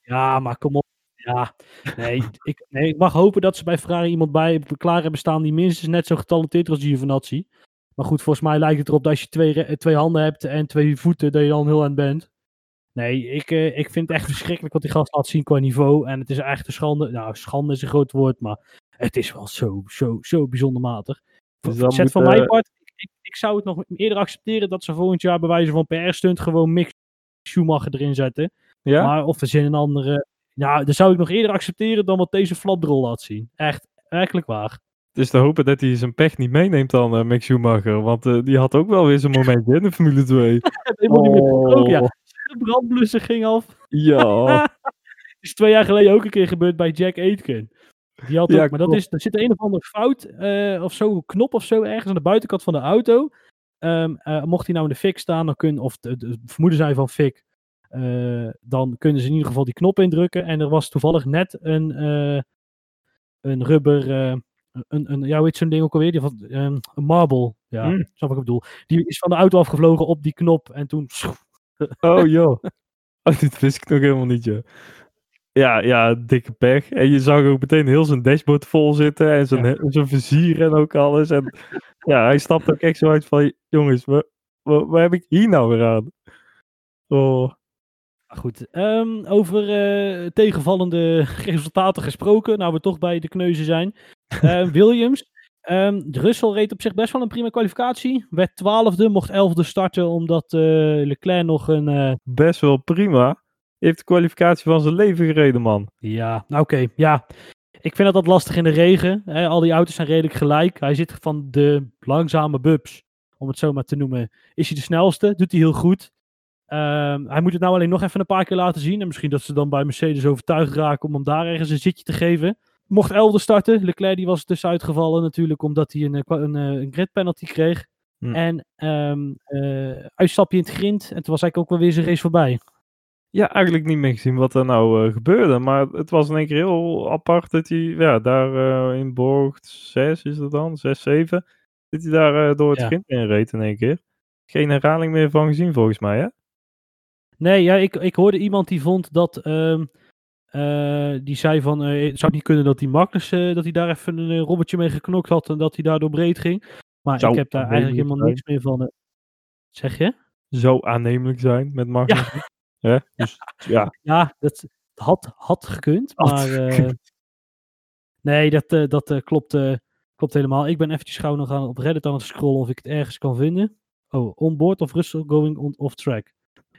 Ja, maar kom op. Ja, nee ik, nee, ik mag hopen dat ze bij Ferrari iemand bij klaar hebben staan die minstens net zo getalenteerd is als Giovinazzi. Maar goed, volgens mij lijkt het erop dat als je twee, re- twee handen hebt en twee voeten, dat je dan heel aan bent. Nee, ik, eh, ik vind het echt verschrikkelijk wat die gast laat zien qua niveau. En het is echt een schande. Nou, schande is een groot woord, maar het is wel zo, zo, zo bijzonder matig. Dus Zet moet, van eh, mijn part, ik, ik, zou het nog eerder accepteren dat ze volgend jaar bij wijze van PR-stunt gewoon Mick Schumacher erin zetten. Ja? Maar of er zin een andere. Nou, dan zou ik nog eerder accepteren dan wat deze flatbrol laat zien. Echt, werkelijk waar. Dus te hopen dat hij zijn pech niet meeneemt dan, eh Mick Schumacher. Want eh, die had ook wel weer zijn momentje in de Formule 2. Het helemaal niet meer besproken, ja. Oh, De brandblusser ging af. ja. is twee jaar geleden ook een keer gebeurd bij Jack Aitken. Die had ook, Ja, maar dat is, er zit een of andere fout eh, of zo, knop of zo ergens aan de buitenkant van de auto. Ehm, eh, mocht hij nou in de fik staan, dan kun, of de vermoeden zijn van fik, dan kunnen ze in ieder geval die knop indrukken. En er was toevallig net een, een rubber, een, een, ja, heet zo'n ding ook alweer? Die van, ehm, een marble, ja, Hmm. snap wat ik bedoel. Die is van de auto afgevlogen op die knop en toen Oh joh. Oh, dit wist ik nog helemaal niet, ja. Ja, ja, dikke pech. En je zag ook meteen heel zijn dashboard vol zitten en zijn, Ja. zijn vizier en ook alles. En ja, hij stapt ook echt zo uit van, jongens, wat, wat, wat heb ik hier nou weer aan? Oh, Maar Goed, ehm, over eh, tegenvallende resultaten gesproken, nou we toch bij de kneuzen zijn. Eh, Williams, ehm Russell reed op zich best wel een prima kwalificatie. Werd twaalfde, mocht elfde starten omdat eh, Leclerc nog een... eh, best wel prima. Heeft de kwalificatie van zijn leven gereden, man. ja, nou oké, ja. Ik vind dat dat lastig in de regen. Hè. Al die auto's zijn redelijk gelijk. Hij zit van de langzame bubs, om het zo maar te noemen. Is hij de snelste? Doet hij heel goed. Ehm, hij moet het nou alleen nog even een paar keer laten zien. En misschien dat ze dan bij Mercedes overtuigd raken om hem daar ergens een zitje te geven. Mocht Elder starten. Leclerc die was dus uitgevallen natuurlijk omdat hij een, eh, een, eh, een grid penalty kreeg. Hm. En ehm eh, uitstapje in het grind. En toen was eigenlijk ook wel weer zijn race voorbij. Ja, eigenlijk niet meer gezien wat er nou gebeurde. Maar het was in één keer heel apart dat hij ja, daar in bocht 6 is het dan, 6, 7. Dat hij daar door het Ja. grind in reed in één keer. Geen herhaling meer van gezien volgens mij, hè? Nee, ja, ik, ik hoorde iemand die vond dat. ehm, eh, die zei van. eh, het zou niet kunnen dat die Magnus. eh, dat hij daar even een robbertje mee geknokt had. En dat hij daardoor breed ging. Maar Zou ik heb daar eigenlijk helemaal niks meer van. zeg je? Zo aannemelijk zijn met Magnus. Hè? Dus ja, Ja, dat had, had gekund. Had maar. gekund. nee, dat, dat klopt, klopt helemaal. Ik ben eventjes gauw nog aan, op Reddit aan het scrollen of ik het ergens kan vinden. Oh, onboard of Russell going on, off track.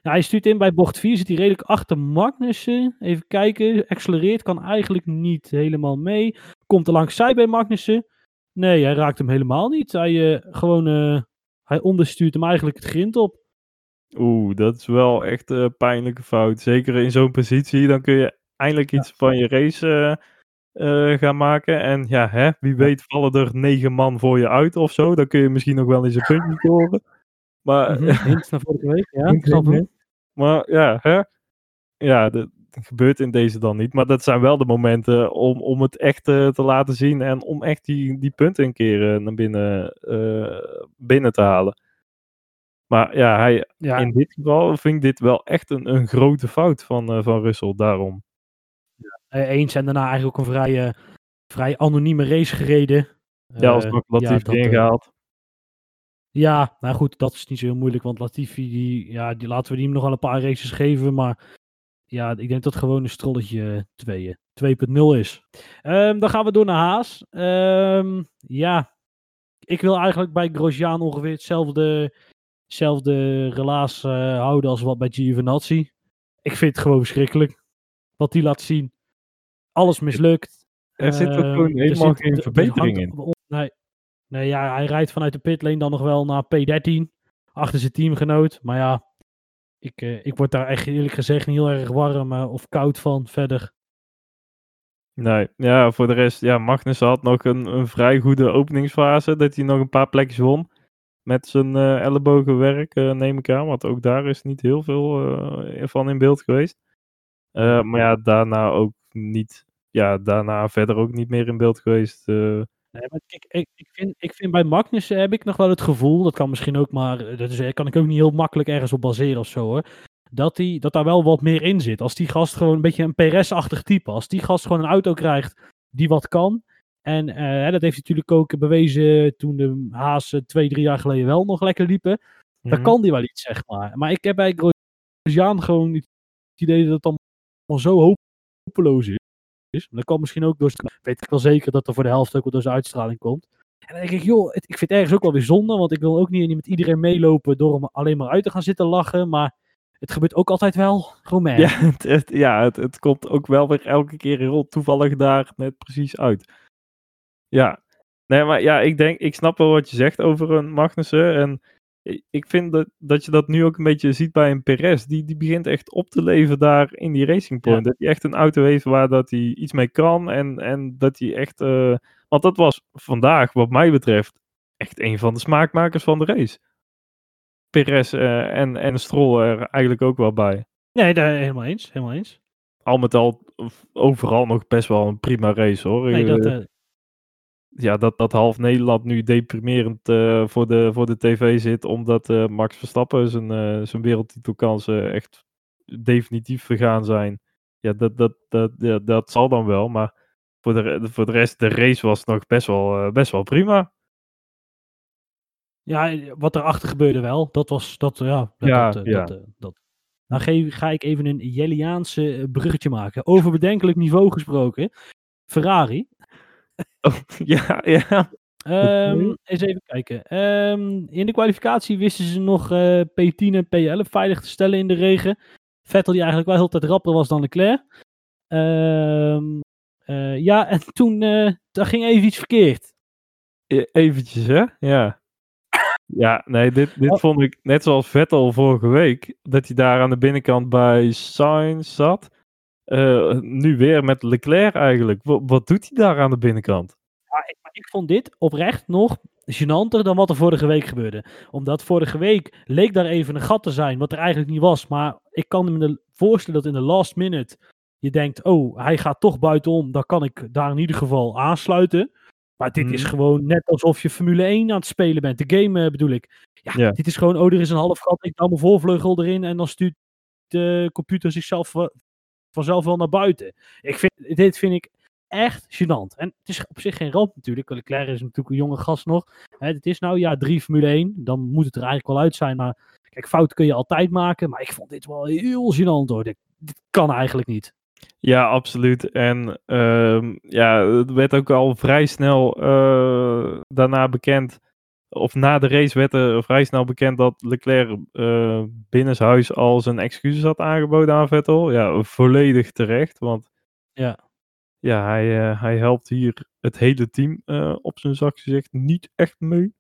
Hij stuurt in bij bocht 4, zit hij redelijk achter Magnussen. Even kijken, accelereert, kan eigenlijk niet helemaal mee. Komt er langs zij bij Magnussen. Nee, hij raakt hem helemaal niet. Hij, eh, gewoon, eh, hij onderstuurt hem eigenlijk het grind op. oeh, dat is wel echt een pijnlijke fout. Zeker in zo'n positie, dan kun je eindelijk iets van je race eh, eh, gaan maken. En ja, hè, wie weet vallen er negen man voor je uit of zo. Dan kun je misschien nog wel eens een puntje scoren. Maar Hint naar vorige week, ja. Ik snap hem. Maar ja, hè? Ja, dat gebeurt in deze dan niet. Maar dat zijn wel de momenten om, om het echt eh, te laten zien. En om echt die, die punten een keer eh, naar binnen, eh, binnen te halen. Maar ja, hij, Ja, in dit geval vind ik dit wel echt een, een grote fout van, van Russell. Daarom. Eh, eens en daarna eigenlijk ook een vrij, vrij anonieme race gereden. Ja, als Latifi dat, eh, ingehaald. Ja, nou goed, dat is niet zo heel moeilijk, want Latifi, die, ja, die laten we die hem nog wel een paar races geven, maar ja, ik denk dat gewoon een strolletje 2, 2.0 is. Ehm, dan gaan we door naar Haas. Ehm, ja, ik wil eigenlijk bij Grosjean ongeveer hetzelfde, hetzelfde relaas eh, houden als wat bij Giovinazzi. Ik vind het gewoon verschrikkelijk wat die laat zien. Alles mislukt. Er zit ook Ehm, gewoon helemaal geen er- er verbetering in. Nee, nee ja, hij rijdt vanuit de pitlane dan nog wel naar P13. Achter zijn teamgenoot. Maar ja, ik, eh, ik word daar echt eerlijk gezegd niet heel erg warm eh, of koud van verder. Nee, ja, voor de rest, ja, Magnus had nog een, een vrij goede openingsfase. Dat hij nog een paar plekjes won. Met zijn eh, ellebogenwerk, neem ik aan. Want ook daar is niet heel veel van in beeld geweest. Maar ja, daarna ook niet. Ja, daarna verder ook niet meer in beeld geweest. Eh. Nee, maar ik, ik, vind, ik vind bij Magnus heb ik nog wel het gevoel, dat kan misschien ook maar, eh, dat is, daar kan ik ook niet heel makkelijk ergens op baseren of zo hoor. dat, die, dat daar wel wat meer in zit. Als die gast gewoon een beetje een PRS-achtig type. Als die gast gewoon een auto krijgt die wat kan. En eh, dat heeft hij natuurlijk ook bewezen toen de Haas twee, drie jaar geleden wel nog lekker liepen. Dan Mhm. kan die wel iets, zeg maar. Maar ik heb bij Grosjean gewoon het idee dat het allemaal zo hopeloos is. Dat kan misschien ook door... Weet ik wel zeker dat er voor de helft ook wel door zijn uitstraling komt. En dan denk ik, joh, het- ik vind het ergens ook wel weer zonde. Want ik wil ook niet, met iedereen meelopen door hem alleen maar uit te gaan zitten lachen. Maar het gebeurt ook altijd wel. Romain. Ja, het, het- ja het, het komt ook wel weer elke keer heel toevallig daar net precies uit. Ja, nee, maar ja, ik denk, ik snap wel wat je zegt over een Magnussen. En ik vind dat, dat je dat nu ook een beetje ziet bij een Perez. Die, die begint echt op te leven daar in die Racing Point. Dat hij echt een auto heeft waar dat hij iets mee kan. En, en dat hij echt. eh, want dat was vandaag, wat mij betreft, echt een van de smaakmakers van de race. Perez eh, en, en Stroll er eigenlijk ook wel bij Nee, daar, helemaal eens. Helemaal eens. al met al overal nog best wel een prima race hoor. Nee, dat, eh, ja, dat, dat half Nederland nu deprimerend eh, voor, de, voor de tv zit, omdat eh, Max Verstappen zijn, eh, zijn wereldtitelkansen echt definitief vergaan zijn. Ja, dat, dat, dat, ja, dat zal dan wel, maar voor de, voor de rest, de race was nog best wel, best wel prima. Ja, wat erachter gebeurde wel. Dat was, dat, ja. Dat, Ja, dat, ja. dat, dat. Nou ge- ga ik even een Jelliaanse bruggetje maken. Over bedenkelijk niveau gesproken. Ferrari. Oh, ja, ja. Ehm, eens even kijken. Ehm, in de kwalificatie wisten ze nog eh, P10 en P11 veilig te stellen in de regen. Vettel die eigenlijk wel heel tijd rapper was dan Leclerc. Eh, ja, en toen eh, daar ging even iets verkeerd. E- Eventjes, hè? Ja. Ja, nee, dit, dit Oh. vond ik net zoals Vettel vorige week, dat hij daar aan de binnenkant bij Sainz zat. Eh, nu weer met Leclerc eigenlijk. Wat, wat doet hij daar aan de binnenkant? Maar ik, ik vond dit oprecht nog gênanter dan wat er vorige week gebeurde. Omdat vorige week leek daar even een gat te zijn, wat er eigenlijk niet was. Maar ik kan me voorstellen dat in de last minute je denkt, oh, hij gaat toch buitenom. Dan kan ik daar in ieder geval aansluiten. Maar dit is Mhm. gewoon net alsof je Formule 1 aan het spelen bent. De game eh, bedoel ik. Ja, Ja. dit is gewoon, oh, er is een half gat. Ik hou mijn voorvleugel erin en dan stuurt de computer zichzelf vanzelf wel naar buiten. Ik vind, dit vind ik echt gênant. En het is op zich geen ramp natuurlijk. Leclerc is natuurlijk een jonge gast nog. Het is nou ja, drie Formule 1. Dan moet het er eigenlijk wel uit zijn. Maar kijk, fouten kun je altijd maken. Maar ik vond dit wel heel gênant hoor. Dit, dit kan eigenlijk niet. Ja, absoluut. En ehm, ja, het werd ook al vrij snel eh, daarna bekend, of na de race werd er vrij snel bekend dat Leclerc eh binnenshuis al zijn excuses had aangeboden aan Vettel. Ja, volledig terecht, want Ja. ja, hij, eh, hij helpt hier het hele team eh, op zijn zacht gezegd niet echt mee.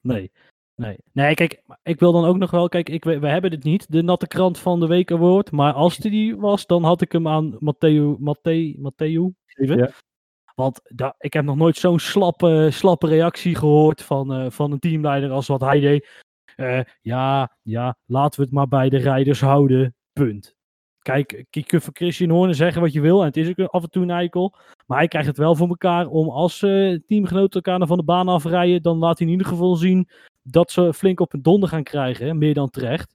Nee. Nee. nee, kijk, ik wil dan ook nog wel, kijk, ik, we, we hebben dit niet, de natte krant van de week award, maar als die was, dan had ik hem aan Matteo, Matteo, Matteo. Ja. Want ik heb nog nooit zo'n slappe, slappe reactie gehoord van, eh, van een teamleider als wat hij deed. Eh, ja, ja, laten we het maar bij de rijders houden, punt. Kijk, je kunt van Christian Horner zeggen wat je wil, en het is ook af en toe een eikel. Maar hij krijgt het wel voor elkaar om als eh, teamgenoten elkaar van de baan afrijden, dan laat hij in ieder geval zien dat ze flink op een donder gaan krijgen, hè, meer dan terecht.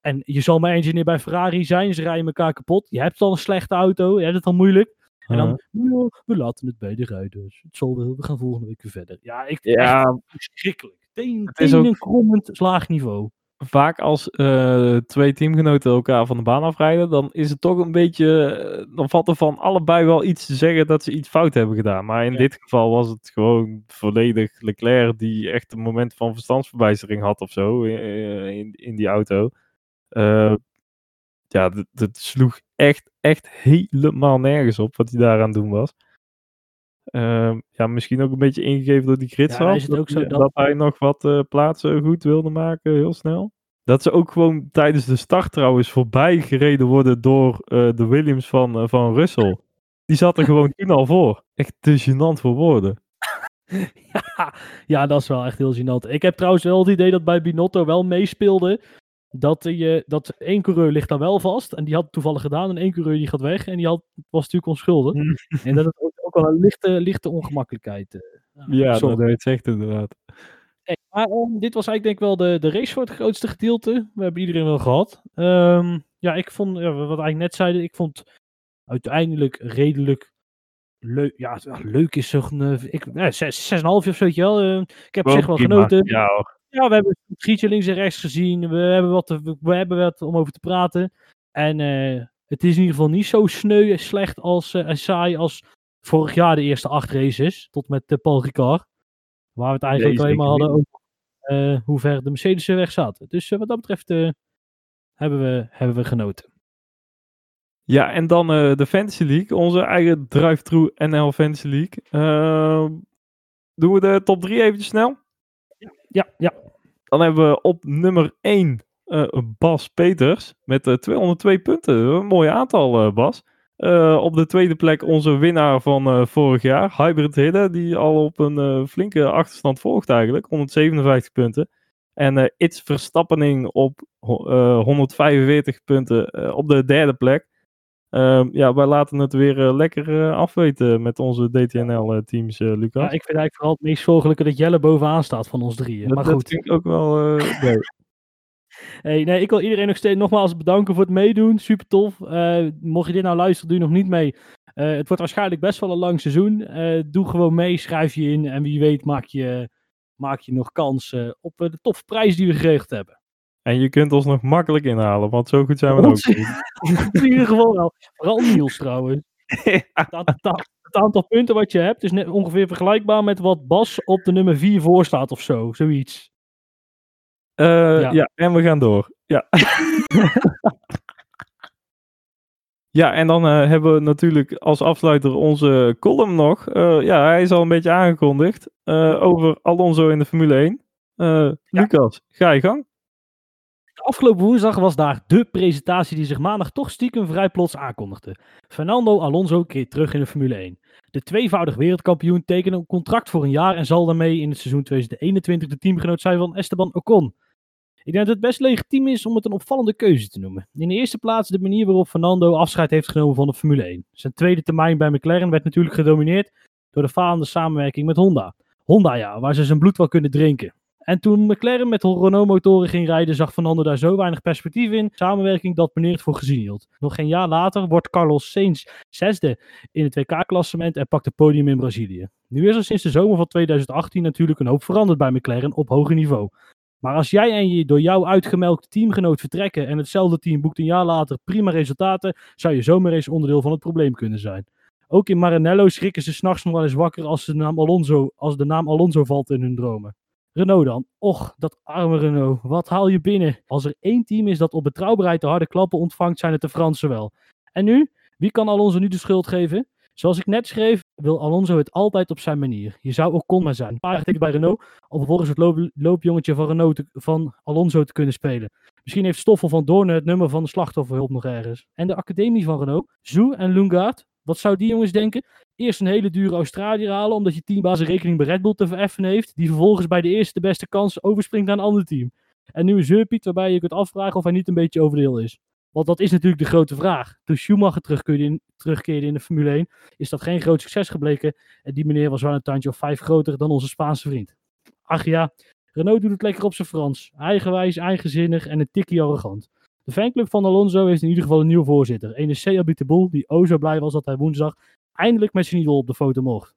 En je zal maar engineer bij Ferrari zijn, ze rijden elkaar kapot. Je hebt al een slechte auto, je hebt het al moeilijk. En dan, ja, we laten het bij de rijders. Het zal wel, we gaan volgende week weer verder. Ja, ik, Ja, verschrikkelijk. Teen, Het is ook- tenen krommend slaagniveau. vaak als eh, twee teamgenoten elkaar van de baan afrijden, dan is het toch een beetje. eh, dan valt er van allebei wel iets te zeggen dat ze iets fout hebben gedaan. Maar in Ja. dit geval was het gewoon volledig Leclerc die echt een moment van verstandsverbijstering had of zo eh, in, in die auto. Eh, ja, dat- dat sloeg echt, echt helemaal nergens op wat hij daar aan het doen was. Ehm, ja, misschien ook een beetje ingegeven door die Ja, zo hij- dat- dat hij nog wat eh, plaatsen goed wilde maken, heel snel. Dat ze ook gewoon tijdens de start trouwens voorbij gereden worden door eh, de Williams van, eh, van Russell. Die zat er gewoon toen al voor. Echt te gênant voor woorden. ja, ja, dat is wel echt heel gênant. Ik heb trouwens wel het idee dat bij Binotto wel meespeelde. Dat, je, dat één coureur ligt daar wel vast. En die had het toevallig gedaan. En één coureur die gaat weg. En die had, was natuurlijk onschuldig. En dat het ook, wel een lichte, lichte ongemakkelijkheid. eh, Ja, sorry. dat weet het zegt inderdaad. Hey, maar ehm, dit was eigenlijk denk ik wel de, de race voor het grootste gedeelte. We hebben iedereen wel gehad. Ehm, ja, ik vond, ja, wat eigenlijk net zeiden, ik vond uiteindelijk redelijk leuk. Ja, ja, leuk is zo'n, eh, ik, ja, zes- 6,5 of zo, weet je wel. Eh, ik heb op zich wel Prima. genoten. Ja hoor. Ja, we hebben het gietje links en rechts gezien. We hebben wat, te- we hebben wat om over te praten. En eh, het is in ieder geval niet zo sneu en slecht als, eh, en saai als vorig jaar de eerste acht races. Tot met uh, Paul Ricard. Waar we het eigenlijk alleen maar hadden over eh, hoe ver de Mercedes er weg zaten. Dus eh, wat dat betreft eh, hebben, we, hebben we genoten. Ja, en dan eh, de Fantasy League. Onze eigen drive-thru NL Fantasy League. Doen we de top 3 eventjes snel? Ja, ja. Dan hebben we op nummer 1 Bas Peters met eh, 202 punten. Een mooi aantal, eh, Bas. Eh, op de tweede plek onze winnaar van eh, vorig jaar, Hybrid Hidden, die al op een eh, flinke achterstand volgt eigenlijk, 157 punten. En eh It's Verstappening op ho- eh, 145 punten eh, op de derde plek. Ehm, ja, wij laten het weer eh, lekker eh, afweten met onze DTNL-teams, eh, Lucas. ja, ik vind eigenlijk vooral het meest zorgelijke dat Jelle bovenaan staat van ons drieën. dat, maar dat goed. vind ik ook wel leuk. Hey, nee, ik wil iedereen nog steeds nogmaals bedanken voor het meedoen. Super tof. Mocht je dit nou luisteren, doe je nog niet mee. Het wordt waarschijnlijk best wel een lang seizoen. Doe gewoon mee, schrijf je in. En wie weet maak je, maak je nog kans op de toffe prijs die we geregeld hebben. En je kunt ons nog makkelijk inhalen, want zo goed zijn we ook niet. In ieder geval wel. Vooral Niels trouwens. Het aantal, het aantal punten wat je hebt is net ongeveer vergelijkbaar met wat Bas op de nummer 4 voor staat of zo. Zoiets. Eh, Ja. ja. en we gaan door. Ja. ja, en dan eh, hebben we natuurlijk als afsluiter onze column nog. Eh, ja, hij is al een beetje aangekondigd. over Alonso in de Formule 1. Eh, Lucas, ga je gang. Afgelopen woensdag was daar de presentatie die zich maandag toch stiekem vrij plots aankondigde. Fernando Alonso keert terug in de Formule 1. De tweevoudig wereldkampioen tekende een contract voor een jaar en zal daarmee in het seizoen 2021 de teamgenoot zijn van Esteban Ocon. Ik denk dat het best legitiem is om het een opvallende keuze te noemen. In de eerste plaats de manier waarop Fernando afscheid heeft genomen van de Formule 1. Zijn tweede termijn bij McLaren werd natuurlijk gedomineerd door de falende samenwerking met Honda. Honda ja, waar ze zijn bloed wel kunnen drinken. En toen McLaren met Renault-motoren ging rijden, zag Fernando daar zo weinig perspectief in. Samenwerking dat meneer het voor gezien hield. Nog geen jaar later wordt Carlos Sainz zesde in het WK-klassement en pakt het podium in Brazilië. Nu is er sinds de zomer van 2018 natuurlijk een hoop veranderd bij McLaren op hoger niveau. Maar als jij en je door jou uitgemelkte teamgenoot vertrekken en hetzelfde team boekt een jaar later prima resultaten, zou je zomaar eens onderdeel van het probleem kunnen zijn. Ook in Maranello schrikken ze s'nachts nog wel eens wakker als de naam Alonso, als de naam Alonso valt in hun dromen. Renault dan. Och, dat arme Renault. Wat haal je binnen? Als er één team is dat op betrouwbaarheid de harde klappen ontvangt, zijn het de Fransen wel. En nu? Wie kan Alonso nu de schuld geven? Zoals ik net schreef, wil Alonso het altijd op zijn manier. Je zou ook kon maar zijn. Een paar bij Renault, om vervolgens het loop- loopjongetje van, Renault van Alonso te kunnen spelen. Misschien heeft Stoffel van Doornen het nummer van de slachtofferhulp nog ergens. En de academie van Renault, Zou en Lungard, wat zou die jongens denken? Eerst een hele dure Australiër halen, omdat je teambaas een rekening bij Red Bull te vereffenen heeft, die vervolgens bij de eerste de beste kans overspringt naar een ander team. En nu een zeurpiet waarbij je kunt afvragen of hij niet een beetje over de hill is. Want dat is natuurlijk de grote vraag. Toen Schumacher terugkeerde in, terugkeerde in de Formule 1, is dat geen groot succes gebleken. En die meneer was wel een tandje of vijf groter dan onze Spaanse vriend. Ach ja, Renault doet het lekker op zijn Frans. Eigenwijs, eigenzinnig en een tikkie arrogant. De fanclub van Alonso heeft in ieder geval een nieuwe voorzitter. Ene C. Die o zo blij was dat hij woensdag eindelijk met zijn idool op de foto mocht.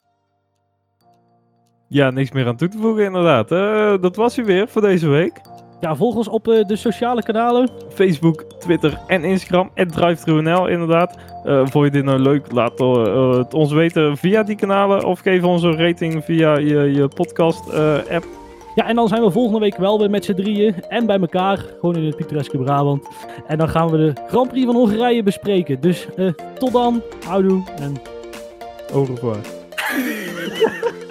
Ja, niks meer aan toe te voegen inderdaad. Eh, dat was hij weer voor deze week. Ja, volg ons op eh, de sociale kanalen. Facebook, Twitter en Instagram. DriveThruNL inderdaad. Eh vond je dit nou leuk? Laat het ons weten via die kanalen. Of geef ons een rating via je, je podcast app. Ja, en dan zijn we volgende week wel weer met z'n drieën en bij elkaar. Gewoon in het pittoreske Brabant. En dan gaan we de Grand Prix van Hongarije bespreken. Dus eh, tot dan, houdoe en Au.